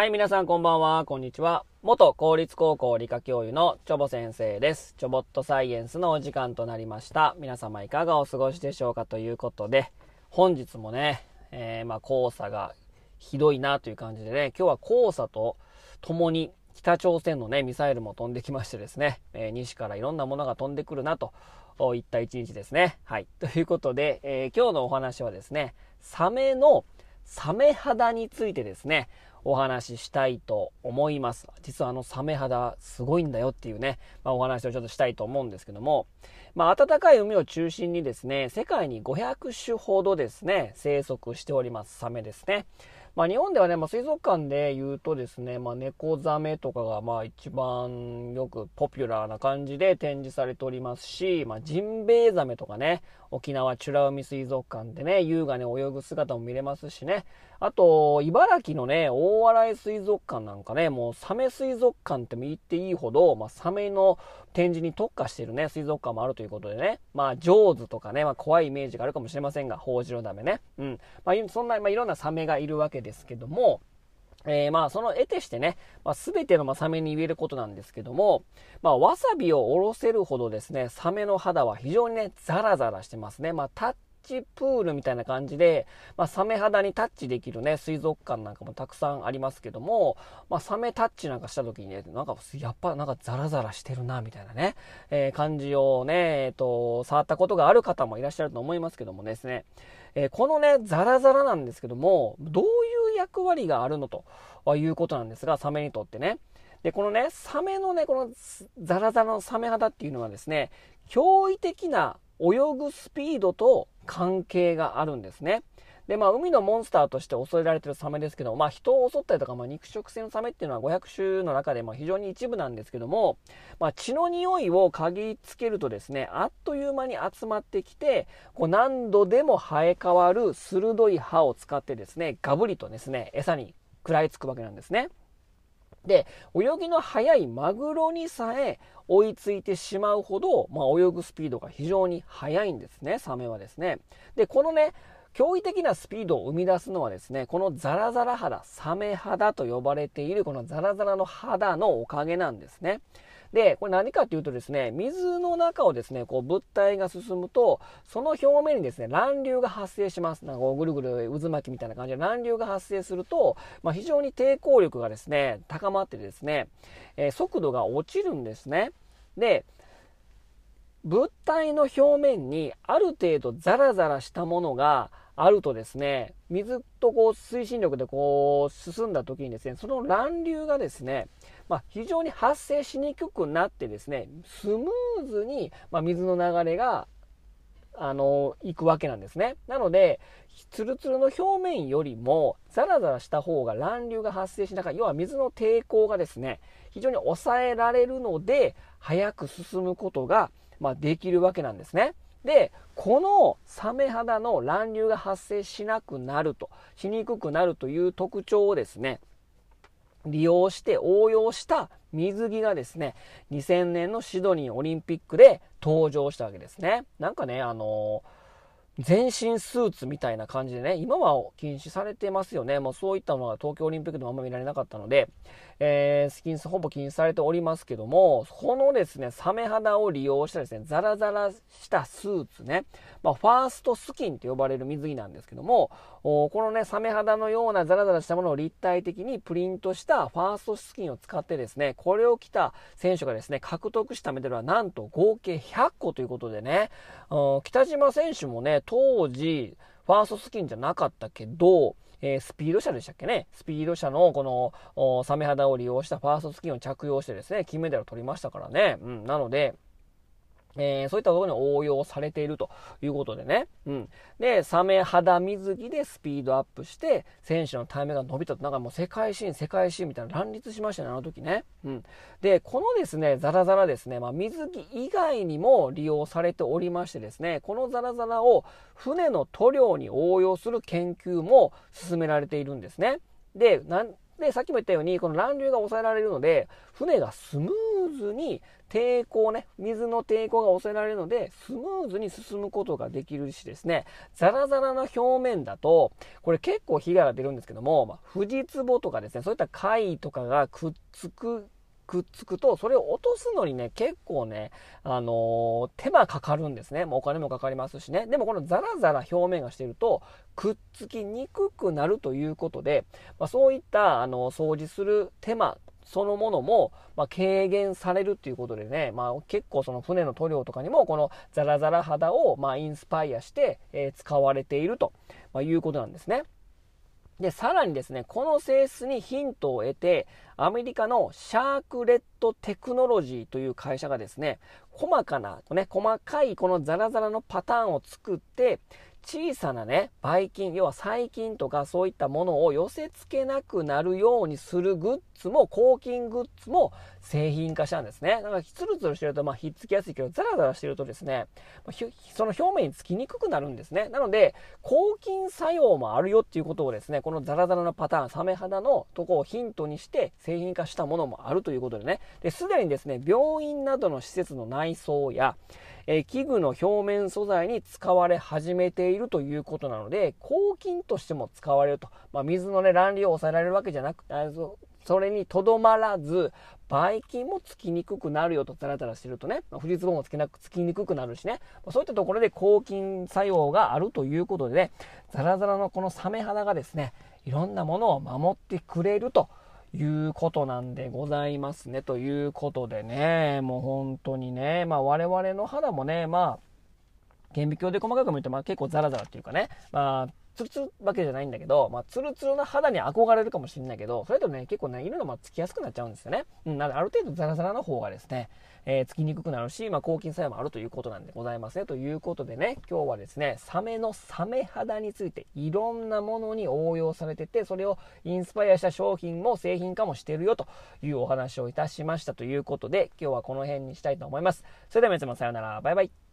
はい、皆さんこんばんは、こんにちは。元公立高校理科教諭のチョボ先生です。チョボットサイエンスのお時間となりました。皆様いかがお過ごしでしょうかということで、本日もね、えー、まあ黄砂がひどいなという感じでね、今日は黄砂と共に北朝鮮のね、ミサイルも飛んできましてですね、えー、西からいろんなものが飛んでくるなといった一日ですね。はい。ということで、えー、今日のお話はですね、サメのサメ肌についてですね、お話ししたいと思います。実はあのサメ肌すごいんだよっていうね、まあ、お話をちょっとしたいと思うんですけども、まあ、暖かい海を中心にですね、世界に500種ほどですね、生息しておりますサメですね。まあ、日本ではね、まあ、水族館で言うとですね、まあ、猫ザメとかがまあ一番よくポピュラーな感じで展示されておりますし、まあ、ジンベエザメとかね、沖縄美ら海水族館でね、優雅に泳ぐ姿も見れますしね、あと、茨城のね、大洗水族館なんかね、もうサメ水族館って言っていいほど、まあ、サメの展示に特化しているね、水族館もあるということでね、まあ、ジョーズとかね、まあ、怖いイメージがあるかもしれませんが、ホウジロザメね、うん。まあ、そんな、まあ、いろんなサメがいるわけですけども、えー、まあ、その得てしてね、まあ、全てのまサメに言えることなんですけども、まあ、わさびをおろせるほどですね、サメの肌は非常にね、ザラザラしてますね。まあ、タッチプールみたいな感じで、まあ、サメ肌にタッチできるね、水族館なんかもたくさんありますけども、まあ、サメタッチなんかした時にね、なんか、やっぱなんかザラザラしてるな、みたいなね、えー、感じをね、えっ、ー、と、触ったことがある方もいらっしゃると思いますけどもですね、えー、このね、ザラザラなんですけども、どういう役割があるのということなんですが、サメにとってね。で、このね、サメのね、このザラザラのサメ肌っていうのはですね、驚異的な泳ぐスピードと関係があるんですね。で、まあ、海のモンスターとして恐れられてるサメですけど、まあ、人を襲ったりとか、まあ、肉食性のサメっていうのは500種の中で、まあ、非常に一部なんですけども、まあ、血の匂いを嗅ぎつけるとですね、あっという間に集まってきて、こう何度でも生え変わる鋭い歯を使ってですね、ガブリとですね、餌に食らいつくわけなんですね。で、泳ぎの速いマグロにさえ追いついてしまうほど、まあ、泳ぐスピードが非常に速いんですね、サメはですね。で、このね、驚異的なスピードを生み出すのはですね、このザラザラ肌、サメ肌と呼ばれているこのザラザラの肌のおかげなんですね。で、これ何かっていうとですね、水の中をですね、こう物体が進むと、その表面にですね、乱流が発生します。なんかぐるぐる渦巻きみたいな感じで乱流が発生すると、まあ、非常に抵抗力がですね、高まってですね、えー、速度が落ちるんですね。で、物体の表面にある程度ザラザラしたものがあるとですね、水とこう推進力でこう進んだ時にですね、その乱流がですね、まあ、非常に発生しにくくなってですね、スムーズに、ま水の流れが、あの、行くわけなんですね。なので、ツルツルの表面よりも、ザラザラした方が乱流が発生しながら、要は水の抵抗がですね、非常に抑えられるので、早く進むことが、まあ、できるわけなんですね。で、このサメ肌の乱流が発生しなくなると、しにくくなるという特徴をですね、利用して応用した水着がですね、2000年のシドニーオリンピックで登場したわけですね。なんかね、あのー全身スーツみたいな感じでね、今は禁止されてますよね。もうそういったのは東京オリンピックでもあんま見られなかったので、えー、スキンスほぼ禁止されておりますけども、このですね、サメ肌を利用したですね、ザラザラしたスーツね、まあ、ファーストスキンと呼ばれる水着なんですけども、このね、サメ肌のようなザラザラしたものを立体的にプリントしたファーストスキンを使ってですね、これを着た選手がですね、獲得したメダルはなんと合計100個ということでね、北島選手もね、当時、ファーストスキンじゃなかったけど、えー、スピード車でしたっけね。スピード車のこの、サメ肌を利用したファーストスキンを着用してですね、金メダルを取りましたからね。うん、なので、えー、そういったところに応用されているということでね。うん。で、サメ肌水着でスピードアップして、選手のタイムが伸びたと、なんかもう世界新、世界新みたいな乱立しましたね、あの時ね。うん。で、このですね、ザラザラですね、まあ、水着以外にも利用されておりましてですね、このザラザラを船の塗料に応用する研究も進められているんですね。で、で、さっきも言ったように、この乱流が抑えられるので、船がスムーズに抵抗ね、水の抵抗が抑えられるので、スムーズに進むことができるしですね、ザラザラの表面だと、これ結構被害が出るんですけども、まあ、富士壺とかですね、そういった貝とかがくっつくくっつくと、それを落とすのにね、結構ね、あのー、手間かかるんですね。もうお金もかかりますしね。でもこのザラザラ表面がしてると、くっつきにくくなるということで、まあ、そういった、あの、掃除する手間そのものも、まあ、軽減されるっていうことでね、まあ、結構その船の塗料とかにもこのザラザラ肌を、まあ、インスパイアして、えー、使われていると、まいうことなんですね。で、さらにですね、この性質にヒントを得て、アメリカのシャークレットテクノロジーという会社がですね、細かな、ね、細かいこのザラザラのパターンを作って、小さなね、ばい菌、要は細菌とかそういったものを寄せ付けなくなるようにするグッズも、抗菌グッズも製品化したんですね。だからツルツルしてるとまあひっつきやすいけど、ザラザラしてるとですね、その表面につきにくくなるんですね。なので、抗菌作用もあるよっていうことをですね、このザラザラのパターン、サメ肌のとこをヒントにして製品化したものもあるということでね、で、すでにですね、病院などの施設の内装や、え器具の表面素材に使われ始めているいるということなので、抗菌としても使われると。まあ、水のね、乱流を抑えられるわけじゃなくて、それにとどまらず、ばい菌もつきにくくなるよと、ザラザラしてるとね、まあ、フリーズボーンもつきなく、つきにくくなるしね、ま、そういったところで抗菌作用があるということでね、ザラザラのこのサメ肌がですね、いろんなものを守ってくれるということなんでございますね。ということでね、もう本当にね、まあ我々の肌もね、まあ、顕微鏡で細かく見ると、まあ結構ザラザラっていうかね、まあ、ツルツルわけじゃないんだけど、まあ、ツルツルな肌に憧れるかもしれないけど、それとね、結構ね、色がまつきやすくなっちゃうんですよね。うん、なので、ある程度ザラザラの方がですね、えー、つきにくくなるし、まあ、抗菌作用もあるということなんでございますね。ということでね、今日はですね、サメのサメ肌について、いろんなものに応用されてて、それをインスパイアした商品も製品化もしてるよというお話をいたしましたということで、今日はこの辺にしたいと思います。それでは皆様さようなら。バイバイ。